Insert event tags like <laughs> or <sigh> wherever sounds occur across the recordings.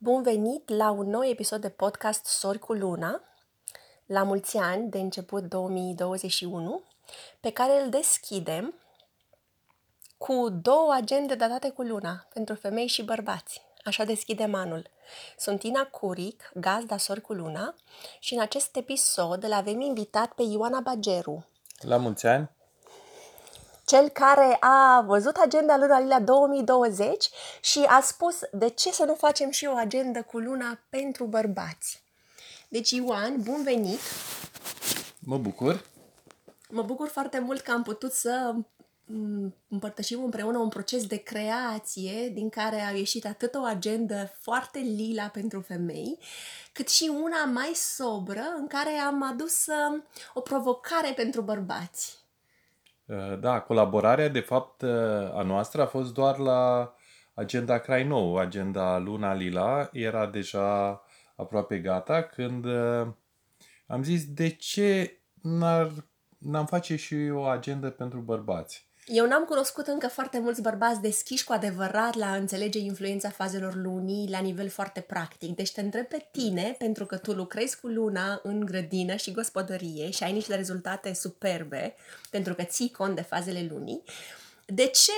Bun venit la un nou episod de podcast Sori cu Luna, la mulți ani de început 2021, pe care îl deschidem cu două agende datate cu Luna pentru femei și bărbați. Așa deschidem anul. Sunt Ina Curic, gazda Sori cu Luna și în acest episod îl avem invitat pe Ioana Bageru, La mulți ani! Cel care a văzut agenda Luna Lila 2020 și a spus de ce să nu facem și o agendă cu Luna pentru bărbați. Deci, Ioan, bun venit! Mă bucur! Mă bucur foarte mult că am putut să mm, împărtășim împreună un proces de creație din care a ieșit atât o agendă foarte lila pentru femei, cât și una mai sobră în care am adus uh, o provocare pentru bărbați. Uh, Da, colaborarea, de fapt, uh, a noastră a fost doar la agenda Crai Nou. Agenda Luna Lila era deja aproape gata când uh, am zis de ce n-ar, n-am face și o agendă pentru bărbați. Eu n-am cunoscut încă foarte mulți bărbați deschiși cu adevărat la a înțelege influența fazelor lunii la nivel foarte practic. Deci te întreb pe tine, pentru că tu lucrezi cu luna în grădină și gospodărie și ai niște rezultate superbe, pentru că ții cont de fazele lunii, de ce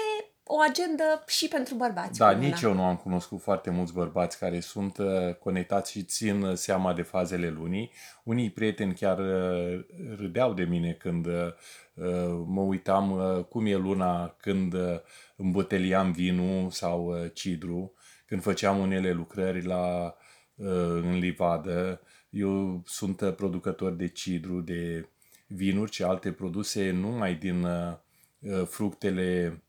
o agendă și pentru bărbați? Da, cu luna? nici eu nu am cunoscut foarte mulți bărbați care sunt uh, conectați și țin uh, seama de fazele lunii. Unii prieteni chiar uh, râdeau de mine când uh, uh, mă uitam uh, cum e luna când uh, îmboteliam vinul sau uh, cidru, când făceam unele lucrări la, uh, în livadă. Eu sunt uh, producător de cidru, de vinuri și alte produse numai din uh, uh, fructele uh,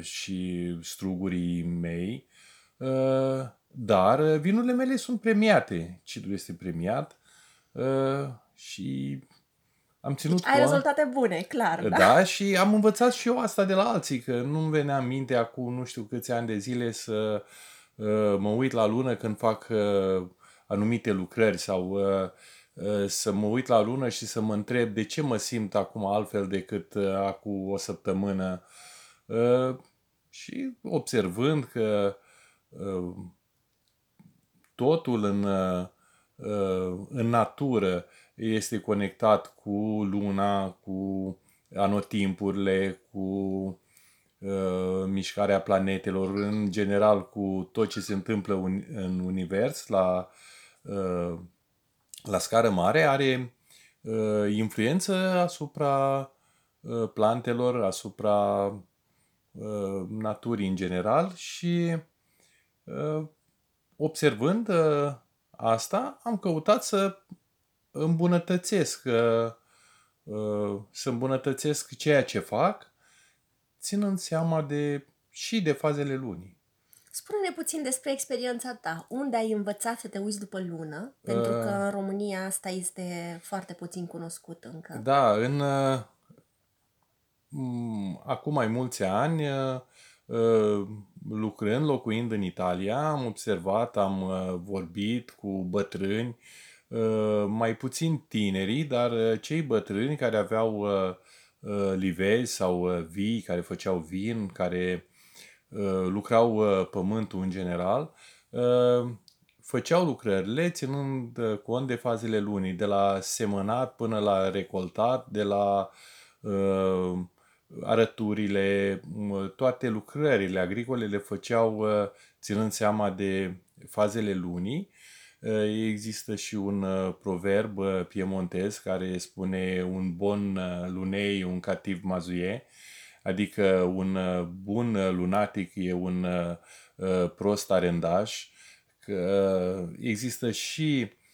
și strugurii mei, uh, dar uh, vinurile mele sunt premiate. Cidru este premiat uh, și am ținut Ai cont- rezultate bune, clar. Da. da, și am învățat și eu asta de la alții, că nu-mi venea în minte acum nu știu câți ani de zile să uh, mă uit la lună când fac uh, anumite lucrări sau uh, uh, să mă uit la lună și să mă întreb de ce mă simt acum altfel decât uh, acum o săptămână. Uh, și observând că uh, totul în, uh, în natură este conectat cu luna, cu anotimpurile, cu uh, mișcarea planetelor, în general cu tot ce se întâmplă un, în univers la, uh, la scară mare, are uh, influență asupra uh, plantelor, asupra uh, naturii în general și uh, observând uh, asta, am căutat să îmbunătățesc, uh, uh, să îmbunătățesc ceea ce fac, ținând seama de și de fazele lunii. Spune-ne puțin despre experiența ta. Unde ai învățat să te uiți după lună? Pentru Uh. că în România asta este foarte puțin cunoscut încă. Da, în uh, m, acum mai mulți ani, uh, uh, lucrând, locuind în Italia, am observat, am uh, vorbit cu bătrâni, uh, mai puțin tinerii, dar uh, cei bătrâni care aveau uh, uh, livezi sau uh, vii, care făceau vin, care uh, lucrau uh, pământul în general, uh, făceau lucrările ținând uh, cont de fazele lunii, de la semănat până la recoltat, de la uh, arăturile, m, toate lucrările agricole le făceau uh, ținând seama de fazele lunii. Uh, Există și un uh, proverb uh, piemontez care spune un bun uh, lunei, un cativ mazuie, adică un uh, bun uh, lunatic e un uh, uh, prost arendaș, că uh, există și uh,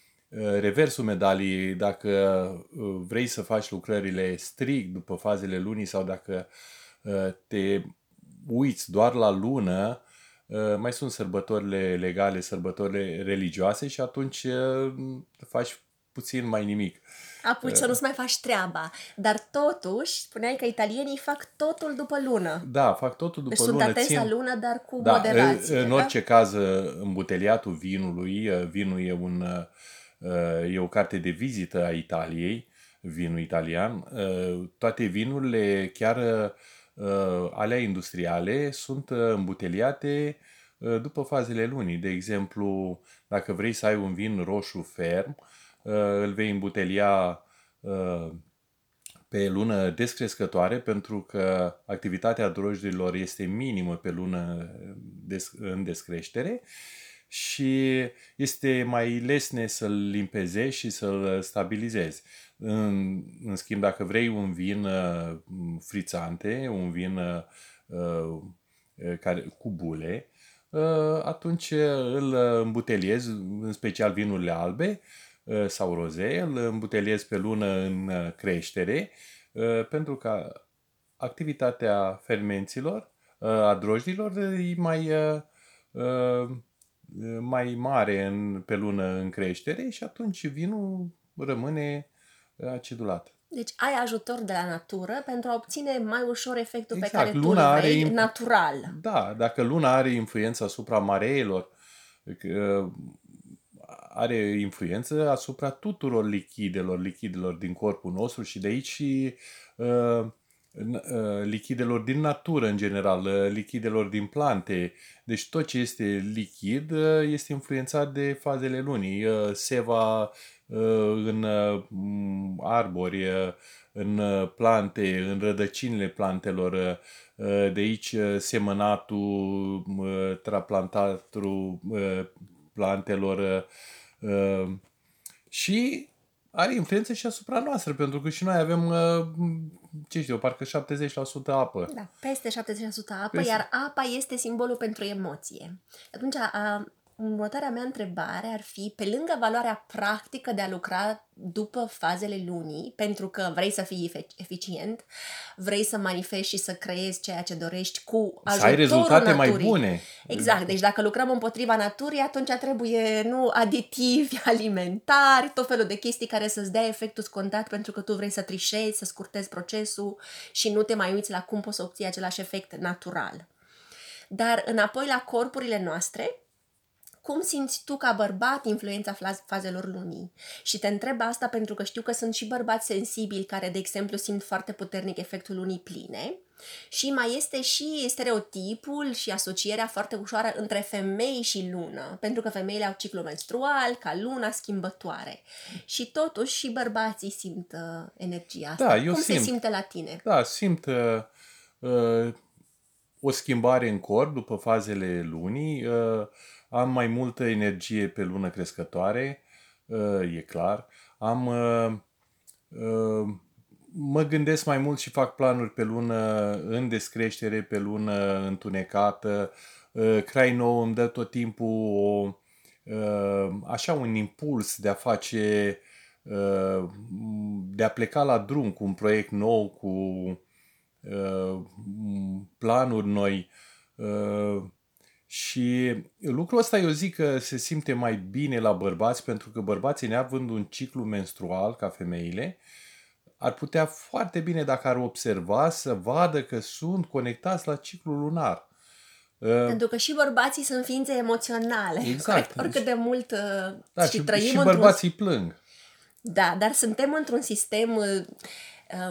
reversul medaliei, dacă uh, vrei să faci lucrările strict după fazele lunii sau dacă uh, te uiți doar la lună, uh, mai sunt sărbătorile legale, sărbătorile religioase și atunci uh, faci puțin mai nimic. Apuci să nu-ți mai faci treaba. Dar totuși, spuneai că italienii fac totul după lună. Da, fac totul după Deci sunt lună. atenți la țin- lună, dar cu Da, moderație. în da? orice caz, îmbuteliatul vinului, vinul e, un, e o carte de vizită a Italiei, vinul italian. Toate vinurile, chiar alea industriale, sunt îmbuteliate uh, după fazele lunii. De exemplu, dacă vrei să ai un vin roșu ferm, uh, îl vei îmbutelia uh, pe lună descrescătoare pentru că activitatea drojdilor este minimă pe lună în descreștere și este mai lesne să-l limpezezi și să-l stabilizezi. În, în schimb, dacă vrei un vin uh, frițante, un vin uh, uh, care, cu bule, uh, atunci îl îmbuteliezi, în special vinurile albe uh, sau roze, îl îmbuteliezi pe lună în creștere, uh, pentru că activitatea fermenților, uh, a drojdilor, e mai, uh, uh, mai mare în, pe lună în creștere și atunci vinul rămâne acidulat. Deci ai ajutor de la natură pentru a obține mai ușor efectul exact. pe care tu luna îl vrei are natural. Da, dacă luna are influență asupra mareilor, are influență asupra tuturor lichidelor, lichidelor din corpul nostru și de aici și uh, lichidelor din natură în general, lichidelor din plante. Deci tot ce este lichid este influențat de fazele lunii. Seva în arbori, în plante, în rădăcinile plantelor, de aici semănatul, traplantatul plantelor și are influență și asupra noastră, pentru că și noi avem, ce știu, parcă 70% apă. Da, peste 70% apă, peste... iar apa este simbolul pentru emoție. Atunci, a, Următoarea mea întrebare ar fi, pe lângă valoarea practică de a lucra după fazele lunii, pentru că vrei să fii eficient, vrei să manifesti și să creezi ceea ce dorești cu ajutorul Să ai rezultate naturii. mai bune. Exact, deci dacă lucrăm împotriva naturii, atunci trebuie, nu, aditivi <laughs> alimentari, tot felul de chestii care să-ți dea efectul scontat pentru că tu vrei să trișezi, să scurtezi procesul și nu te mai uiți la cum poți să obții același efect natural. Dar înapoi la corpurile noastre, cum simți tu ca bărbat influența fazelor lunii? Și te întreb asta pentru că știu că sunt și bărbați sensibili care, de exemplu, simt foarte puternic efectul lunii pline și mai este și stereotipul și asocierea foarte ușoară între femei și lună, pentru că femeile au ciclu menstrual, ca luna schimbătoare. Și totuși și bărbații simt uh, energia asta. Da, eu Cum simt. se simte la tine? Da, simt uh, uh, o schimbare în corp după fazele lunii. Uh, am mai multă energie pe lună crescătoare, uh, e clar. Am, uh, uh, mă gândesc mai mult și fac planuri pe lună în descreștere, pe lună întunecată. Crai nou îmi dă tot timpul o, așa un impuls de a face, de a pleca la drum cu un proiect nou, cu planuri noi. Și lucrul ăsta eu zic că se simte mai bine la bărbați pentru că bărbații neavând un ciclu menstrual ca femeile, ar putea foarte bine dacă ar observa să vadă că sunt conectați la ciclul lunar. Uh, pentru că și bărbații sunt ființe emoționale. Exact. <laughs> Oricât de mult uh, da, și, și trăim și bărbații plâng. Da, dar suntem într-un sistem uh,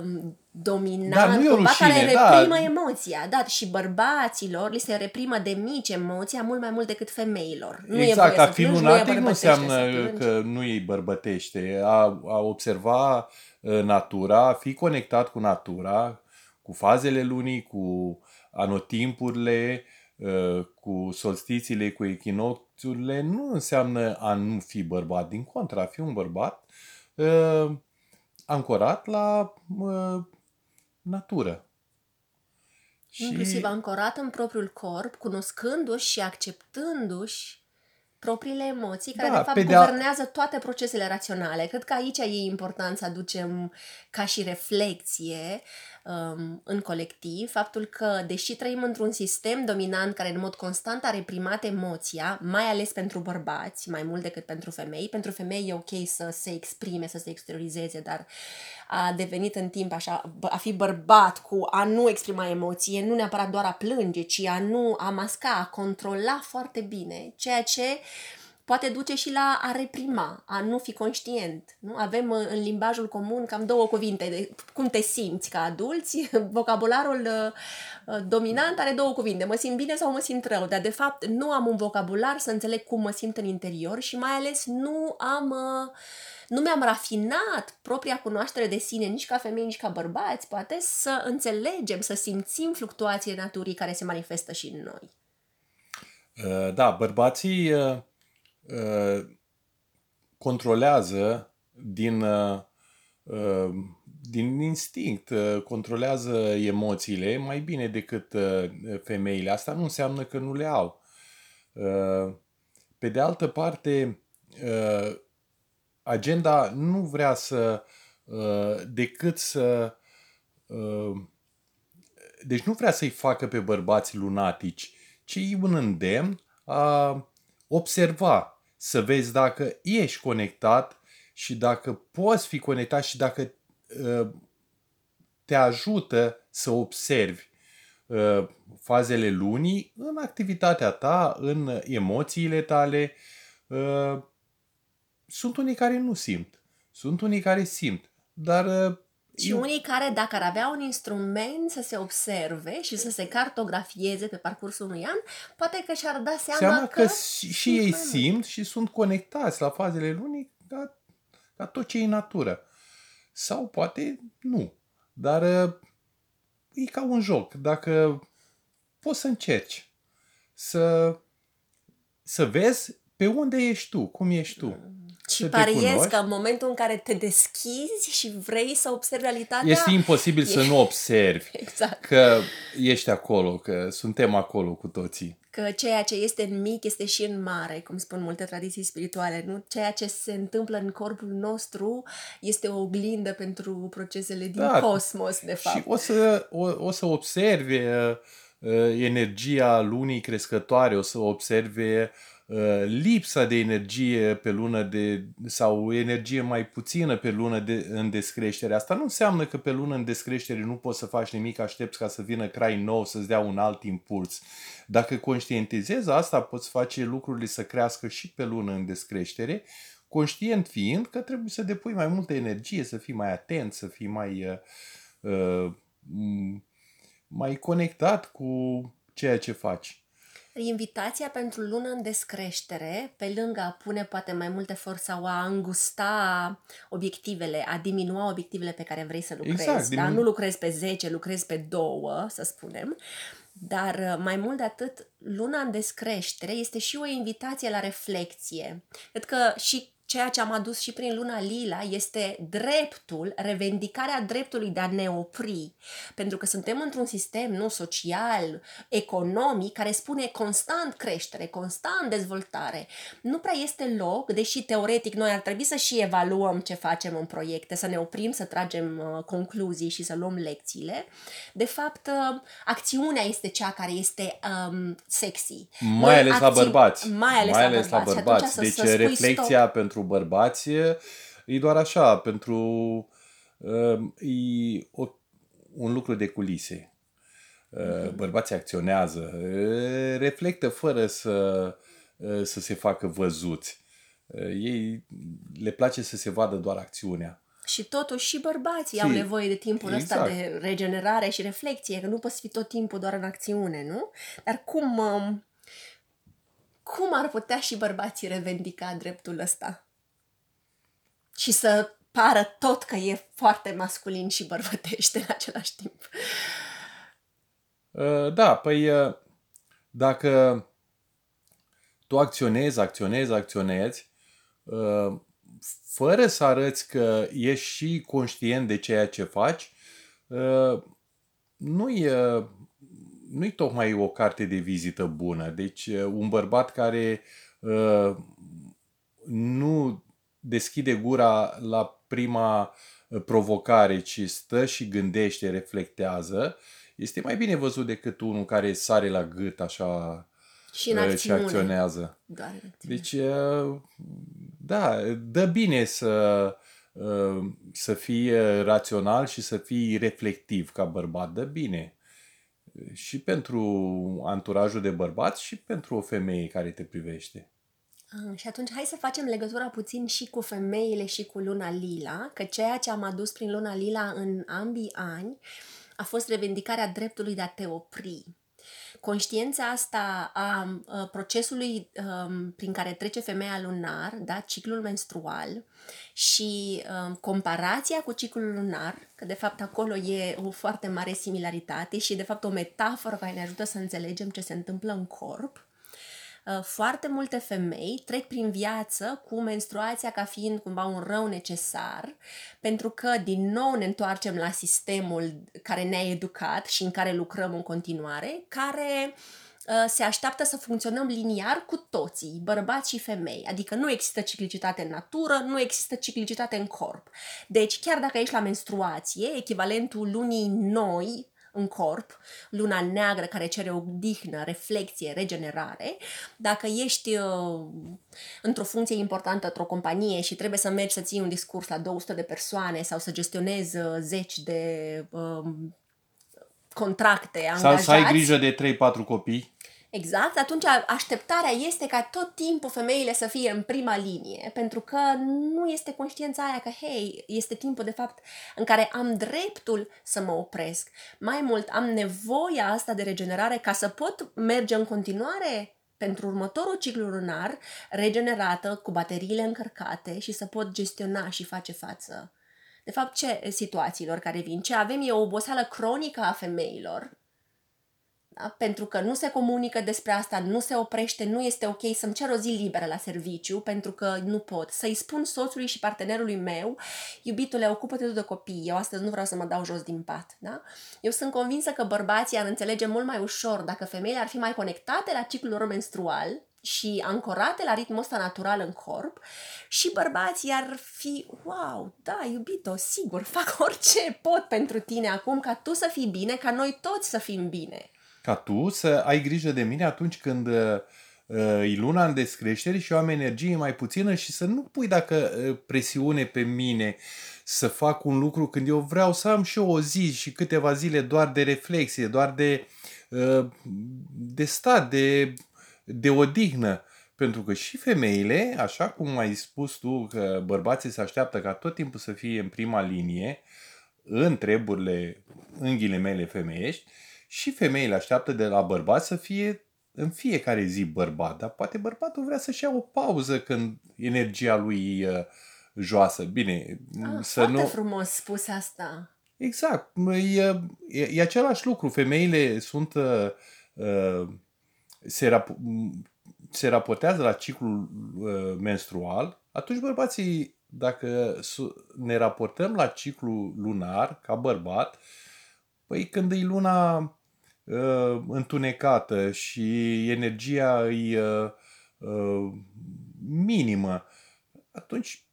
um, dominant, da, nu cumva rușine, care da. reprimă da. emoția. Da, și bărbaților li se reprimă de mici emoția mult mai mult decât femeilor. Nu exact, a fi lunatic nu, nu înseamnă că nu îi bărbătește. A, a observa uh, natura, a fi conectat cu natura, cu fazele lunii, cu anotimpurile, uh, cu solstițiile, cu echinocțiurile, nu înseamnă a nu fi bărbat. Din contră, a fi un bărbat uh, ancorat la uh, natură. Și... Inclusiv ancorat în propriul corp, cunoscându-și și acceptându-și propriile emoții, care da, de fapt de guvernează toate procesele raționale. Cred că aici e important să aducem ca și reflexie um, în colectiv faptul că, deși trăim într-un sistem dominant care în mod constant a reprimat emoția, mai ales pentru bărbați, mai mult decât pentru femei, pentru femei e ok să se exprime, să se exteriorizeze, dar a devenit în timp așa, a fi bărbat cu a nu exprima emoție, nu neapărat doar a plânge, ci a nu, a masca, a controla foarte bine, ceea ce poate duce și la a reprima, a nu fi conștient. Nu? Avem uh, în limbajul comun cam două cuvinte. De cum te simți ca adulți? <laughs> Vocabularul uh, uh, dominant are două cuvinte. Mă simt bine sau mă simt rău. Dar, de fapt, nu am un vocabular să înțeleg cum mă simt în interior și mai ales nu am... Uh, nu mi-am rafinat propria cunoaștere de sine, nici ca femei, nici ca bărbați, poate, să înțelegem, să simțim fluctuațiile naturii care se manifestă și în noi. Uh, da, bărbații uh, uh, controlează din, din instinct, controlează emoțiile mai bine decât femeile. Asta nu înseamnă că nu le au. Pe de altă parte, agenda nu vrea să decât să deci nu vrea să-i facă pe bărbați lunatici, ci un îndemn a observa, să vezi dacă ești conectat și dacă poți fi conectat și dacă uh, te ajută să observi uh, fazele lunii în activitatea ta, în emoțiile tale. Uh, sunt unii care nu simt, sunt unii care simt, dar și Eu... unii care, dacă ar avea un instrument să se observe și să se cartografieze pe parcursul unui an, poate că și-ar da seama, seama că, că și ei simt și sunt conectați la fazele lunii ca, ca tot ce e în natură. Sau poate nu. Dar e ca un joc. Dacă poți să încerci să, să vezi pe unde ești tu, cum ești tu. Și pariez că în momentul în care te deschizi și vrei să observi realitatea... Este imposibil e... să nu observi <laughs> exact. că ești acolo, că suntem acolo cu toții. Că ceea ce este în mic este și în mare, cum spun multe tradiții spirituale. Nu? Ceea ce se întâmplă în corpul nostru este o oglindă pentru procesele din da. cosmos, de fapt. Și o să, o, o să observe uh, uh energia lunii crescătoare, o să observe Uh, lipsa de energie pe lună de, sau energie mai puțină pe lună de, în descreștere. Asta nu înseamnă că pe lună în descreștere nu poți să faci nimic, aștepți ca să vină crai nou, să-ți dea un alt impuls. Dacă conștientizezi asta, poți face lucrurile să crească și pe lună în descreștere, conștient fiind că trebuie să depui mai multă energie, să fii mai atent, să fii mai, uh, uh mai conectat cu ceea ce faci. Invitația pentru lună în descreștere, pe lângă a pune poate mai multe efort sau a îngusta obiectivele, a diminua obiectivele pe care vrei să lucrezi, exact, dar nu lucrezi pe 10, lucrezi pe 2, să spunem, dar uh, mai mult de atât, luna în descreștere este și o invitație la reflexie. Cred că și ceea ce am adus și prin luna lila este dreptul, revendicarea dreptului de a ne opri. Pentru că suntem într-un sistem nu social, economic, care spune constant creștere, constant dezvoltare. Nu prea este loc, deși teoretic noi ar trebui să și evaluăm ce facem în proiecte, să ne oprim, să tragem uh, concluzii și să luăm lecțiile. De fapt, uh, acțiunea este cea care este um, sexy. Mai ales acți- la bărbați. Mai ales, mai ales la bărbați. La bărbați. Deci reflexia stop. pentru bărbați e doar așa, pentru e o, un lucru de culise. Mhm. Bărbații acționează, reflectă fără să, să se facă văzuți. Ei le place să se vadă doar acțiunea. Și totuși și bărbații si, au nevoie de timpul exact. ăsta de regenerare și reflexie, că nu poți fi tot timpul doar în acțiune, nu? Dar cum, cum ar putea și bărbații revendica dreptul ăsta? Și să pară tot că e foarte masculin și bărbătește în același timp. Uh, da, păi uh, dacă tu acționezi, acționezi, acționezi, uh, fără să arăți că ești și conștient de ceea ce faci, nu-i, nu-i tocmai o carte de vizită bună. Deci un bărbat care nu deschide gura la prima uh, provocare, ci stă și gândește, reflectează, este mai bine văzut decât unul care sare la gât așa și, în uh, și acționează. Da, deci, uh, da, dă bine să, să fii rațional și să fii reflectiv ca bărbat. Dă bine. Și pentru anturajul de bărbați și pentru o femeie care te privește. Ah, Și atunci hai să facem legătura puțin și cu femeile și cu luna lila, că ceea ce am adus prin luna lila în ambii ani a fost revendicarea dreptului de a te opri. Conștiința asta a, a procesului um, prin care trece femeia lunar, da, ciclul menstrual și um, comparația cu ciclul lunar, că de fapt acolo e o foarte mare similaritate și de fapt o metaforă care ne ajută să înțelegem ce se întâmplă în corp. Uh, foarte multe femei trec prin viață cu menstruația ca fiind cumva un rău necesar, pentru că din nou ne întoarcem la sistemul care ne-a educat și în care lucrăm în continuare, care uh, se așteaptă să funcționăm liniar cu toții, bărbați și femei. Adică nu există ciclicitate în natură, nu există ciclicitate în corp. Deci, chiar dacă ești la menstruație, echivalentul lunii noi, în corp, luna neagră care cere odihnă, reflexie, regenerare, dacă ești uh, într-o funcție importantă într-o companie și trebuie să mergi să ții un discurs la 200 de persoane sau să gestionezi uh, zeci de uh, contracte, Sau angajați, să ai grijă de 3-4 copii. Exact, atunci așteptarea este ca tot timpul femeile să fie în prima linie, pentru că nu este conștiința aia că, hei, este timpul de fapt în care am dreptul să mă opresc. Mai mult, am nevoia asta de regenerare ca să pot merge în continuare pentru următorul ciclu lunar, regenerată, cu bateriile încărcate și să pot gestiona și face față. De fapt, ce situațiilor care vin? Ce avem e o oboseală cronică a femeilor, da? Pentru că nu se comunică despre asta, nu se oprește, nu este ok să-mi cer o zi liberă la serviciu, pentru că nu pot. Să-i spun soțului și partenerului meu, iubitule, ocupă-te tu de copii, eu astăzi nu vreau să mă dau jos din pat. Da? Eu sunt convinsă că bărbații ar înțelege mult mai ușor dacă femeile ar fi mai conectate la ciclul lor menstrual și ancorate la ritmul ăsta natural în corp și bărbații ar fi, wow, da, iubito, sigur, fac <laughs> orice pot pentru tine acum ca tu să fii bine, ca noi toți să fim bine ca tu să ai grijă de mine atunci când uh, e luna în descreștere și eu am energie mai puțină și să nu pui dacă uh, presiune pe mine să fac un lucru când eu vreau să am și eu o zi și câteva zile doar de reflexie, doar de, uh, de stat, de, de odihnă. Pentru că și femeile, așa cum ai spus tu, că bărbații se așteaptă ca tot timpul să fie în prima linie, în treburile, în ghilimele femeiești, și femeile așteaptă de la bărbat să fie în fiecare zi bărbat, dar poate bărbatul vrea să-și ia o pauză când energia lui e joasă. Bine, ah, să foarte nu... frumos spus asta. Exact. E, e, e același lucru. Femeile sunt... Uh, se, rap- se raportează la ciclul uh, menstrual, atunci bărbații, dacă ne raportăm la ciclul lunar, ca bărbat, păi când e luna uh, întunecată și energia e uh, uh, minimă, atunci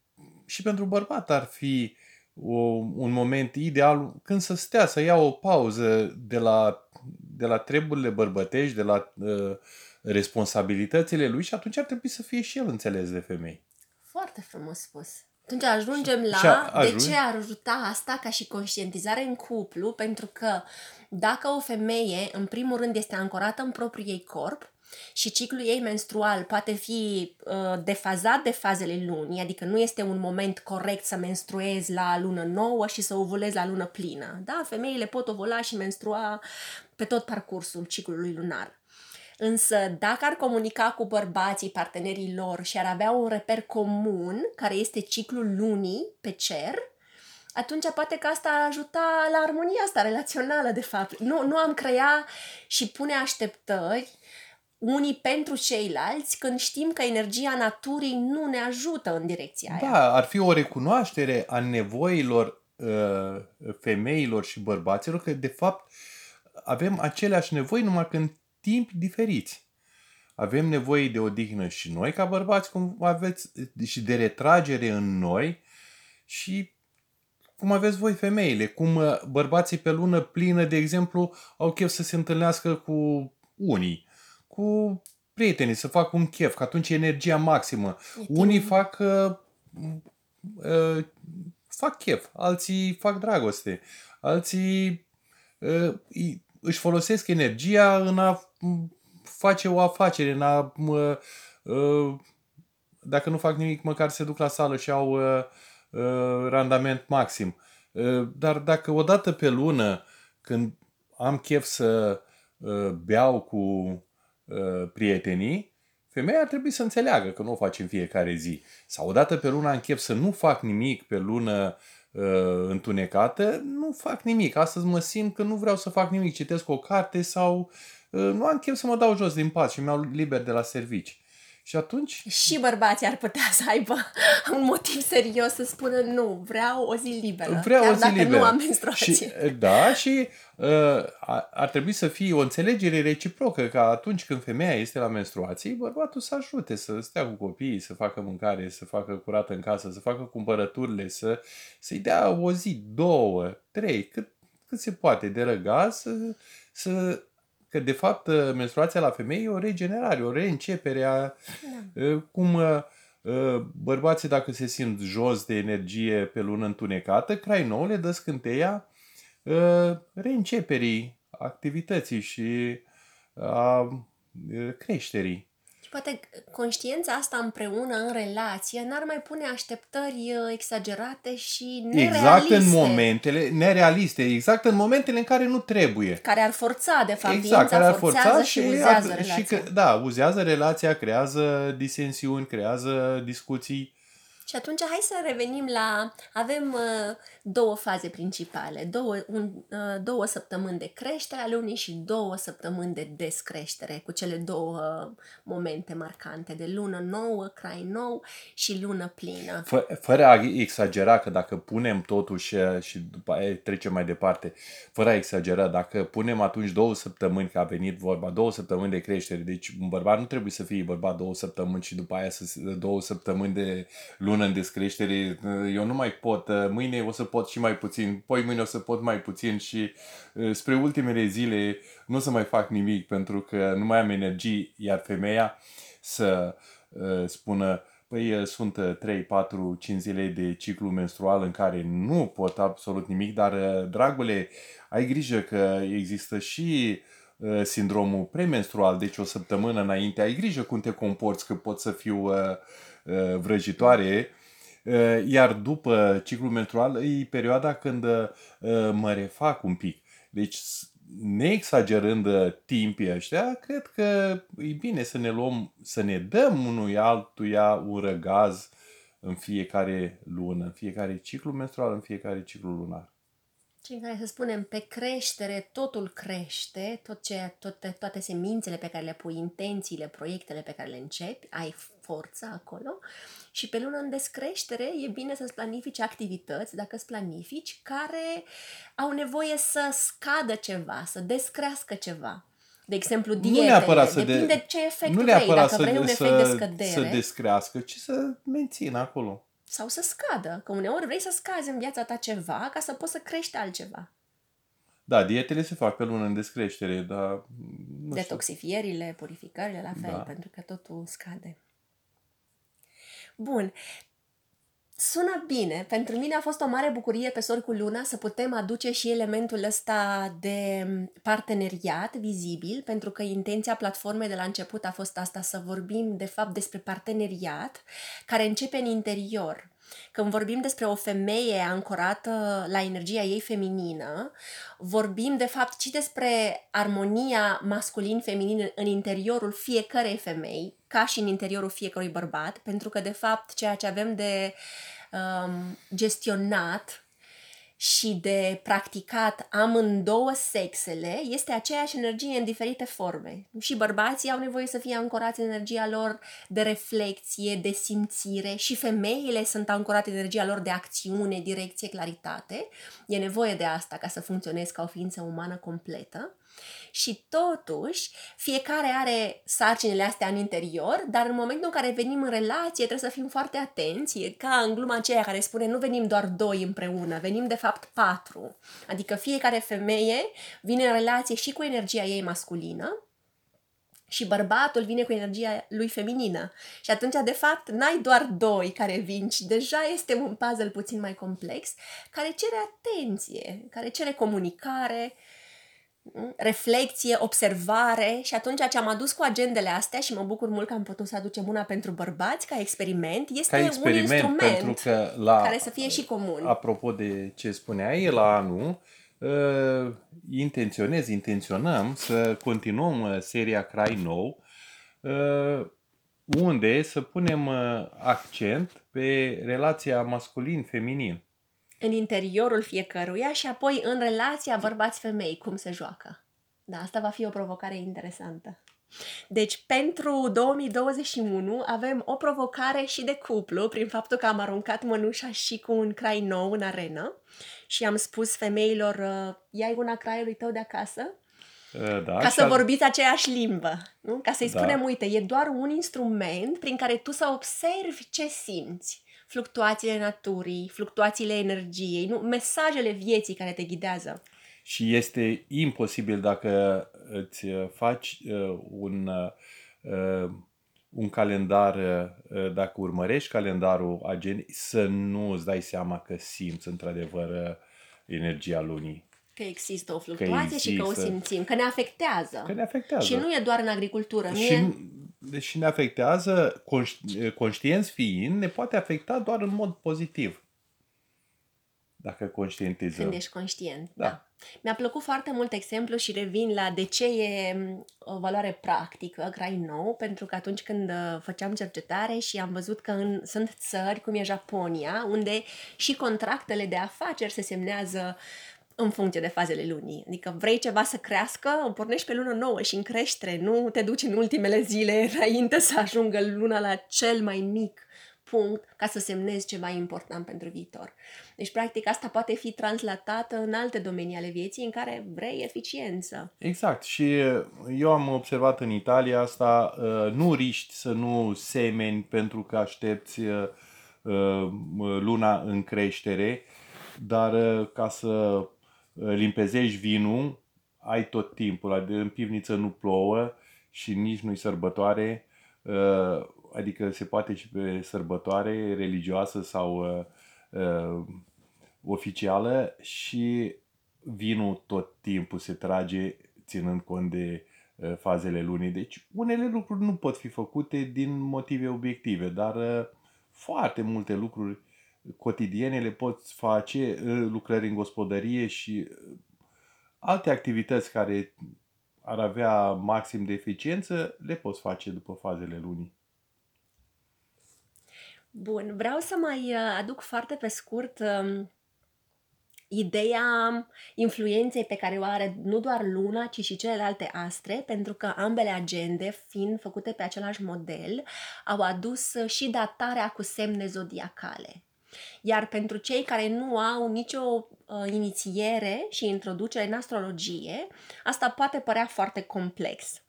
și pentru bărbat ar fi o, un moment ideal când să stea, să ia o pauză de la, de la treburile bărbătești, de la uh, responsabilitățile lui și atunci ar trebui să fie și el înțeles de femei. Foarte frumos spus. Atunci ajungem la a, de ce ar ajuta asta ca și conștientizare în cuplu, pentru că dacă o femeie, în primul rând, este ancorată în propriul ei corp, și ciclul ei menstrual poate fi uh, defazat de fazele lunii, adică nu este un moment corect să menstruezi la lună nouă și să ovulezi la lună plină. Da? Femeile pot ovula și menstrua pe tot parcursul ciclului lunar. Însă, dacă ar comunica cu bărbații, partenerii lor și ar avea un reper comun, care este ciclul lunii pe cer, atunci poate că asta ar ajuta la armonia asta relațională, de fapt. Nu, nu am crea și pune așteptări unii pentru ceilalți când știm că energia naturii nu ne ajută în direcția aia. Da, ar fi o recunoaștere a nevoilor uh, femeilor și bărbaților că de fapt avem aceleași nevoi numai când timpi diferiți. Avem nevoie de odihnă și noi ca bărbați, cum aveți și de retragere în noi și cum aveți voi femeile, cum uh, bărbații pe lună plină, de exemplu, au chef să se întâlnească cu unii, cu prietenii, să facă un chef, că atunci e energia maximă. E unii fac uh, uh, fac chef, alții fac dragoste, alții uh, își folosesc energia în a face o afacere, în a uh, dacă nu fac nimic, măcar se duc la sală și au uh, uh, randament maxim. Uh, dar dacă o dată pe lună, când am chef să uh, beau cu uh, prietenii, femeia ar trebui să înțeleagă că nu o face în fiecare zi. Sau o dată pe lună am chef să nu fac nimic pe lună uh, întunecată, nu fac nimic. Astăzi mă simt că nu vreau să fac nimic, citesc o carte sau uh, nu am chef să mă dau jos din pat și mi-au liber de la servici. Și atunci... Și bărbații ar putea să aibă <laughs> un motiv serios să spună nu, vreau o zi liberă. Vreau chiar o zi dacă liberă. nu am menstruație. Și, da, și uh, ar, ar trebui să fie o înțelegere reciprocă, că atunci când femeia este la menstruații, bărbatul să ajute să stea cu copiii, să facă mâncare, să facă curată în casă, să facă cumpărăturile, să, să-i dea o zi, două, trei, cât, cât se poate de răgaz, să, să că de fapt menstruația la femei e o regenerare, o reîncepere a Da. Uh, cum uh, uh, bărbații dacă se simt jos de energie pe lună întunecată, crai nou le dă scânteia uh, reînceperii activității și a uh, creșterii. Și poate conștiința asta împreună în relație n-ar mai pune așteptări uh, exagerate și nerealiste. Exact în momentele nerealiste, exact în momentele în care nu trebuie. Care ar forța, de fapt, Exact, care ar forța forțează și, și uzează și relația. că, da, uzează relația, creează disensiuni, creează discuții. Și atunci hai să revenim la... Avem uh, două faze principale. Două, un, uh, două săptămâni de creștere a lunii și două săptămâni de descreștere, cu cele două uh, momente marcante de lună nouă, crai nou și lună plină. Fă, fără a exagera, că dacă punem totuși uh, și după aia trecem mai departe, fără a exagera, dacă punem atunci două săptămâni, că a venit vorba, două săptămâni de creștere, deci un bărbat nu trebuie să fie bărbat două săptămâni și după aia să, două săptămâni de lună în descreștere, eu nu mai pot, mâine o să pot și mai puțin, poi mâine o să pot mai puțin și uh, spre ultimele zile nu o să mai fac nimic pentru că nu mai am energie, iar femeia să uh, spună Păi uh, sunt 3, 4, 5 zile de ciclu menstrual în care nu pot absolut nimic, dar, uh, dragule, ai grijă că există și uh, sindromul premenstrual, deci o săptămână înainte, ai grijă cum te comporți, că pot să fiu uh, uh, vrăjitoare, uh, iar după ciclul menstrual e perioada când uh, mă refac un pic. Deci, neexagerând uh, timpii ăștia, cred că e bine să ne luăm, să ne dăm unui altuia un răgaz în fiecare lună, în fiecare ciclu menstrual, în fiecare ciclu lunar. Cei în care să spunem pe creștere, totul crește, tot ce, toate, toate semințele pe care le pui, intențiile, proiectele pe care le începi, ai forță acolo și pe lună în descreștere e bine să-ți planifici activități, dacă îți planifici, care au nevoie să scadă ceva, să descrească ceva. De exemplu, Nu dietele. neapărat să Depinde de- ce efect nu vrei. neapărat Dacă vrei un să, efect de să, scădere să descrească, ci să mențină acolo. Sau să scadă. Că uneori vrei să scazi în viața ta ceva ca să poți să crești altceva. Da, dietele se fac pe lună în descreștere, dar nu știu. Detoxifierile, purificările, la fel, Da. pentru că totul scade. Bun. Sună bine. Pentru mine a fost o mare bucurie pe Sori cu Luna să putem aduce și elementul ăsta de parteneriat vizibil, pentru că intenția platformei de la început a fost asta, să vorbim de fapt despre parteneriat care începe în interior. Când vorbim despre o femeie ancorată la energia ei feminină, vorbim de fapt și despre armonia masculin-feminin în interiorul fiecărei femei, ca și în interiorul fiecărui bărbat, pentru că de fapt ceea ce avem de um, gestionat și de practicat amândouă sexele este aceeași energie în diferite forme. Și bărbații au nevoie să fie ancorați în energia lor de reflexie, de simțire și femeile sunt ancorate în energia lor de acțiune, direcție, claritate. E nevoie de asta ca să funcționezi ca o ființă umană completă. Și totuși, fiecare are sarcinile astea în interior, dar în momentul în care venim în relație trebuie să fim foarte atenți, e ca în gluma aceea care spune nu venim doar doi împreună, venim de fapt patru. Adică fiecare femeie vine în relație și cu energia ei masculină, și bărbatul vine cu energia lui feminină. Și atunci, de fapt, n-ai doar doi care vin, ci deja este un puzzle puțin mai complex, care cere atenție, care cere comunicare, reflecție, observare și atunci ce am adus cu agendele astea și mă bucur mult că am putut să aducem una pentru bărbați ca experiment, este Ca experiment, un instrument pentru că la, care să fie și comun. apropo de ce spuneai, la anul uh, intenționez, intenționăm să continuăm uh, seria Crai Nou, uh, unde să punem uh, accent pe relația masculin-feminin. În interiorul fiecăruia și apoi în relația bărbați-femei, cum se joacă. Da, asta va fi o provocare interesantă. Deci, pentru 2021 avem o provocare și de cuplu, prin faptul că am aruncat mănușa și cu un crai nou în arenă și am spus femeilor, uh, ia una craiului tău de acasă, Uh, Da, ca și să a- vorbiți aceeași limbă. Nu? Ca să-i Da. spunem, uite, e doar un instrument prin care tu să observi ce simți. Fluctuațiile naturii, fluctuațiile energiei, nu? mesajele vieții care te ghidează. Și este imposibil dacă îți uh, faci uh, un, uh, un calendar, uh, dacă urmărești calendarul agendei, să nu îți dai seama că simți într-adevăr uh, energia lunii. Că există o fluctuație și că o există. simțim, că ne afectează. Că ne afectează. Și nu e doar în agricultură, nu și, e... deși ne afectează, conș- conștienți fiind, ne poate afecta doar în mod pozitiv. Dacă conștientizăm. Când ești conștient. Da. Da. Mi-a plăcut foarte mult exemplu și revin la de ce e m, o valoare practică, grai nou, pentru că atunci când uh, făceam cercetare și am văzut că în, sunt țări, cum e Japonia, unde și contractele de afaceri se semnează în funcție de fazele lunii. Adică vrei ceva să crească, o pornești pe lună nouă și în creștere, nu te duci în ultimele zile <laughs> înainte să ajungă luna la cel mai mic punct ca să semnezi ceva important pentru viitor. Deci, practic, asta poate fi translatată în alte domenii ale vieții în care vrei eficiență. Exact. Și eu am observat în Italia asta, uh, nu riști să nu semeni pentru că aștepți uh, uh, luna în creștere, dar uh, ca să uh, limpezești vinul, ai tot timpul. Adică în pivniță nu plouă și nici nu-i sărbătoare, uh, adică se poate și pe sărbătoare religioasă sau uh, uh, oficială și vinul tot timpul se trage ținând cont de uh, fazele lunii. Deci unele lucruri nu pot fi făcute din motive obiective, dar uh, foarte multe lucruri cotidiene le poți face, uh, lucrări în gospodărie și uh, alte activități care ar avea maxim de eficiență, le poți face după fazele lunii. Bun, vreau să mai uh, aduc foarte pe scurt um, ideea influenței pe care o are nu doar luna, ci și celelalte astre, pentru că ambele agende, fiind făcute pe același model, au adus uh, și datarea cu semne zodiacale. Iar pentru cei care nu au nicio uh, inițiere și introducere în astrologie, asta poate părea foarte complex.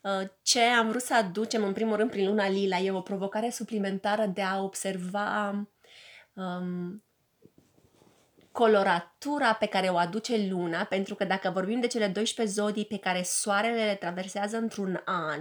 Uh, Ce am vrut să aducem, în primul rând, prin luna lila, e o provocare suplimentară de a observa um, coloratura pe care o aduce luna, pentru că dacă vorbim de cele 12 zodii pe care soarele le traversează într-un an,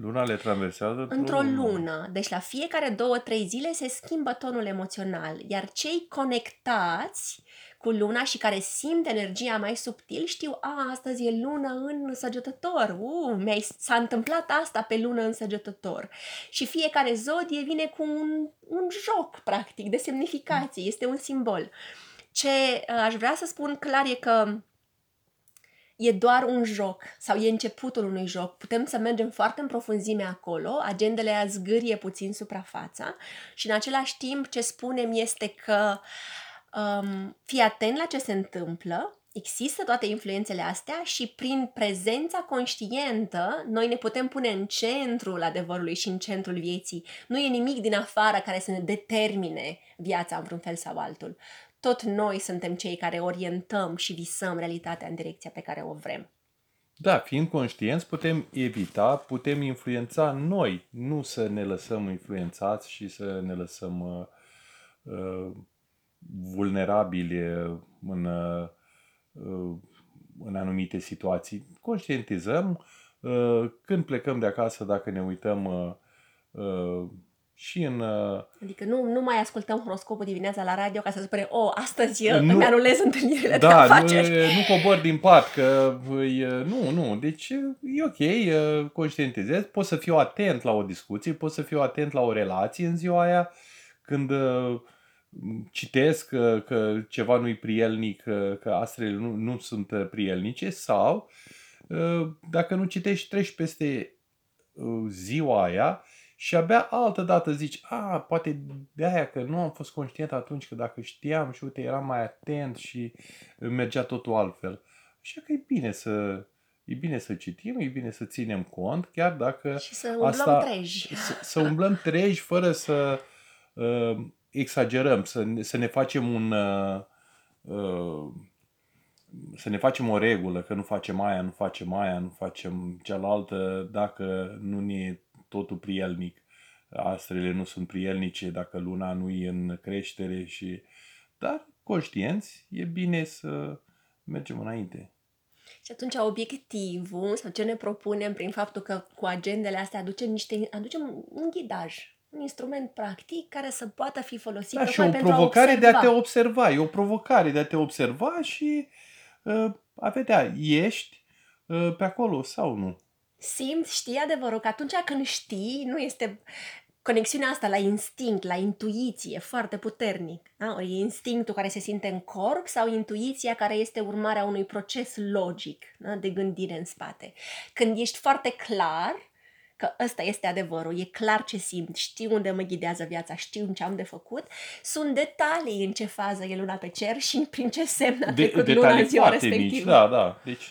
Luna le traversează într-o lună. Deci la fiecare două, trei zile se schimbă tonul emoțional. Iar cei conectați cu luna și care simt energia mai subtil știu, a, astăzi e lună în săgetător, uh, mi s-a întâmplat asta pe lună în săgetător. Și fiecare zodie vine cu un, un joc, practic, de semnificație, este un simbol. Ce uh, aș vrea să spun clar e că e doar un joc sau e începutul unui joc. Putem să mergem foarte în profunzime acolo, agendele a zgârie puțin suprafața și în același timp ce spunem este că um, fii atent la ce se întâmplă, există toate influențele astea și prin prezența conștientă noi ne putem pune în centrul adevărului și în centrul vieții. Nu e nimic din afară care să ne determine viața într-un fel sau altul. Tot noi suntem cei care orientăm și visăm realitatea în direcția pe care o vrem. Da, fiind conștienți, putem evita, putem influența noi, nu să ne lăsăm influențați și să ne lăsăm uh, uh, vulnerabili uh, în, uh, în anumite situații. Conștientizăm, uh, când plecăm de acasă, dacă ne uităm uh, uh, și în... Uh, adică nu, nu mai ascultăm horoscopul dimineața la radio ca să spune, o, astăzi nu, îmi anulez întâlnirile da, de afaceri. Nu, nu cobor din pat, că nu, nu, deci e ok, conștientizez, pot să fiu atent la o discuție, pot să fiu atent la o relație în ziua aia, când citesc că, că ceva nu-i prielnic, că, că astrele nu, nu sunt prielnice sau dacă nu citești, treci peste ziua aia și abia altă dată zici, a, poate de aia că nu am fost conștient atunci, că dacă știam și uite, eram mai atent și mergea totul altfel. Așa că e bine să, e bine să citim, e bine să ținem cont, chiar dacă și să umblăm asta, treji. Să, să umblăm <laughs> treji fără să uh, exagerăm, să, să ne facem un uh, uh, să ne facem o regulă, că nu facem aia, nu facem aia, nu facem cealaltă, dacă nu ne totul prielnic. Astrele nu sunt prielnice dacă luna nu e în creștere și... Dar, conștienți, e bine să mergem înainte. Și atunci obiectivul sau ce ne propunem prin faptul că cu agendele astea aducem niște aducem un ghidaj, un instrument practic care să poată fi folosit da, și o provocare a de a te observa. E o provocare de a te observa și uh, a vedea, ești uh, pe acolo sau nu simți, știi adevărul că atunci când știi, nu este conexiunea asta la instinct, la intuiție, foarte puternic. Da? E instinctul care se simte în corp sau intuiția care este urmarea unui proces logic da? de gândire în spate. Când ești foarte clar că ăsta este adevărul, e clar ce simt, știu unde mă ghidează viața, știu ce am de făcut, sunt detalii în ce fază e luna pe cer și <laughs> prin ce semn a trecut de, luna în ziua respectivă. Mici, da, da. Deci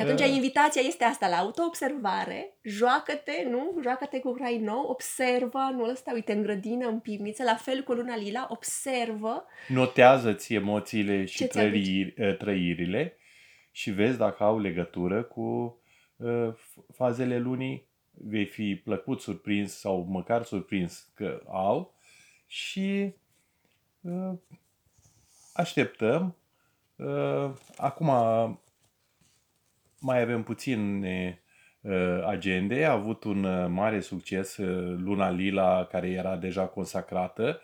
și atunci uh. invitația este asta, la autoobservare, joacă-te, nu? Joacă-te cu grai nou, observă anul ăsta, uite, în grădină, în pivniță, la fel cu luna lila, observă. Notează-ți emoțiile și trăiri, uh, trăirile și vezi dacă au legătură cu uh, fazele lunii. Vei fi plăcut surprins sau măcar surprins că au și uh, așteptăm. Uh, acum mai avem puține uh, agende. A avut un uh, mare succes uh, Luna Lila, care era deja consacrată,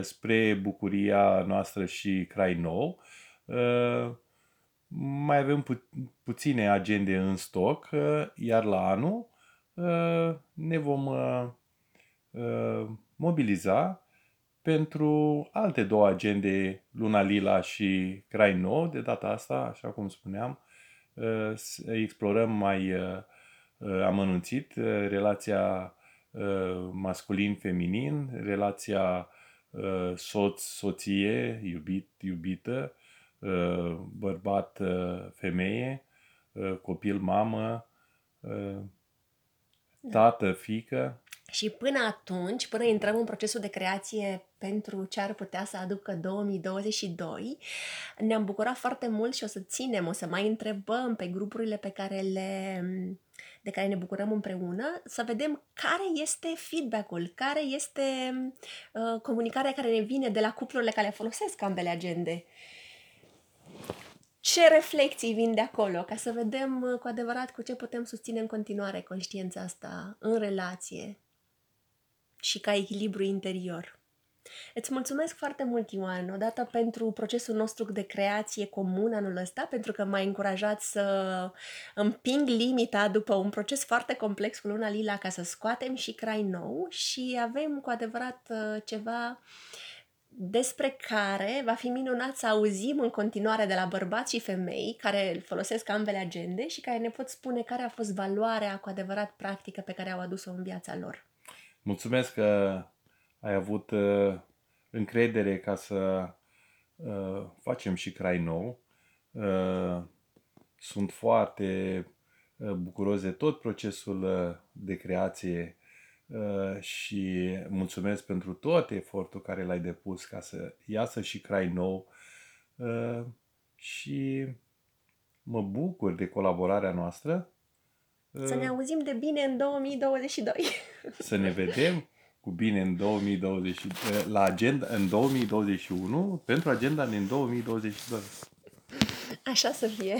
spre bucuria noastră și Crai Nou. Mai avem pu- puține agende în stoc, iar la anul ne vom mobiliza pentru alte două agende, Luna Lila și Crai Nou, de data asta, așa cum spuneam, să explorăm mai uh, uh, amănunțit uh, relația masculin-feminin, relația soț-soție, iubit-iubită, bărbat-femeie, copil-mamă, tată-fică. Și până atunci, până intrăm în procesul de creație pentru ce ar putea să aducă 2022, ne-am bucurat foarte mult și o să ținem, o să mai întrebăm pe grupurile pe care le, de care ne bucurăm împreună, să vedem care este feedback-ul, care este uh, comunicarea care ne vine de la cuplurile care folosesc ambele agende. Ce reflexii vin de acolo, ca să vedem uh, cu adevărat cu ce putem susține în continuare conștiința asta în relație, și ca echilibru interior. Îți mulțumesc foarte mult, Ioan, odată pentru procesul nostru de creație comun anul ăsta, pentru că m-ai încurajat să împing limita după un proces foarte complex cu Luna Lila ca să scoatem și crai nou și avem cu adevărat uh, ceva despre care va fi minunat să auzim în continuare de la bărbați și femei care folosesc ambele agende și care ne pot spune care a fost valoarea cu adevărat practică pe care au adus-o în viața lor. Mulțumesc că ai avut uh, încredere ca să uh, facem și crai nou. Uh, sunt foarte uh, bucuros de tot procesul uh, de creație uh, și mulțumesc pentru tot efortul care l-ai depus ca să iasă și crai nou uh, și mă bucur de colaborarea noastră să ne auzim de bine în 2022. <laughs> Să ne vedem cu bine în 2020, la agenda în 2021 pentru agenda în 2022. Așa să fie.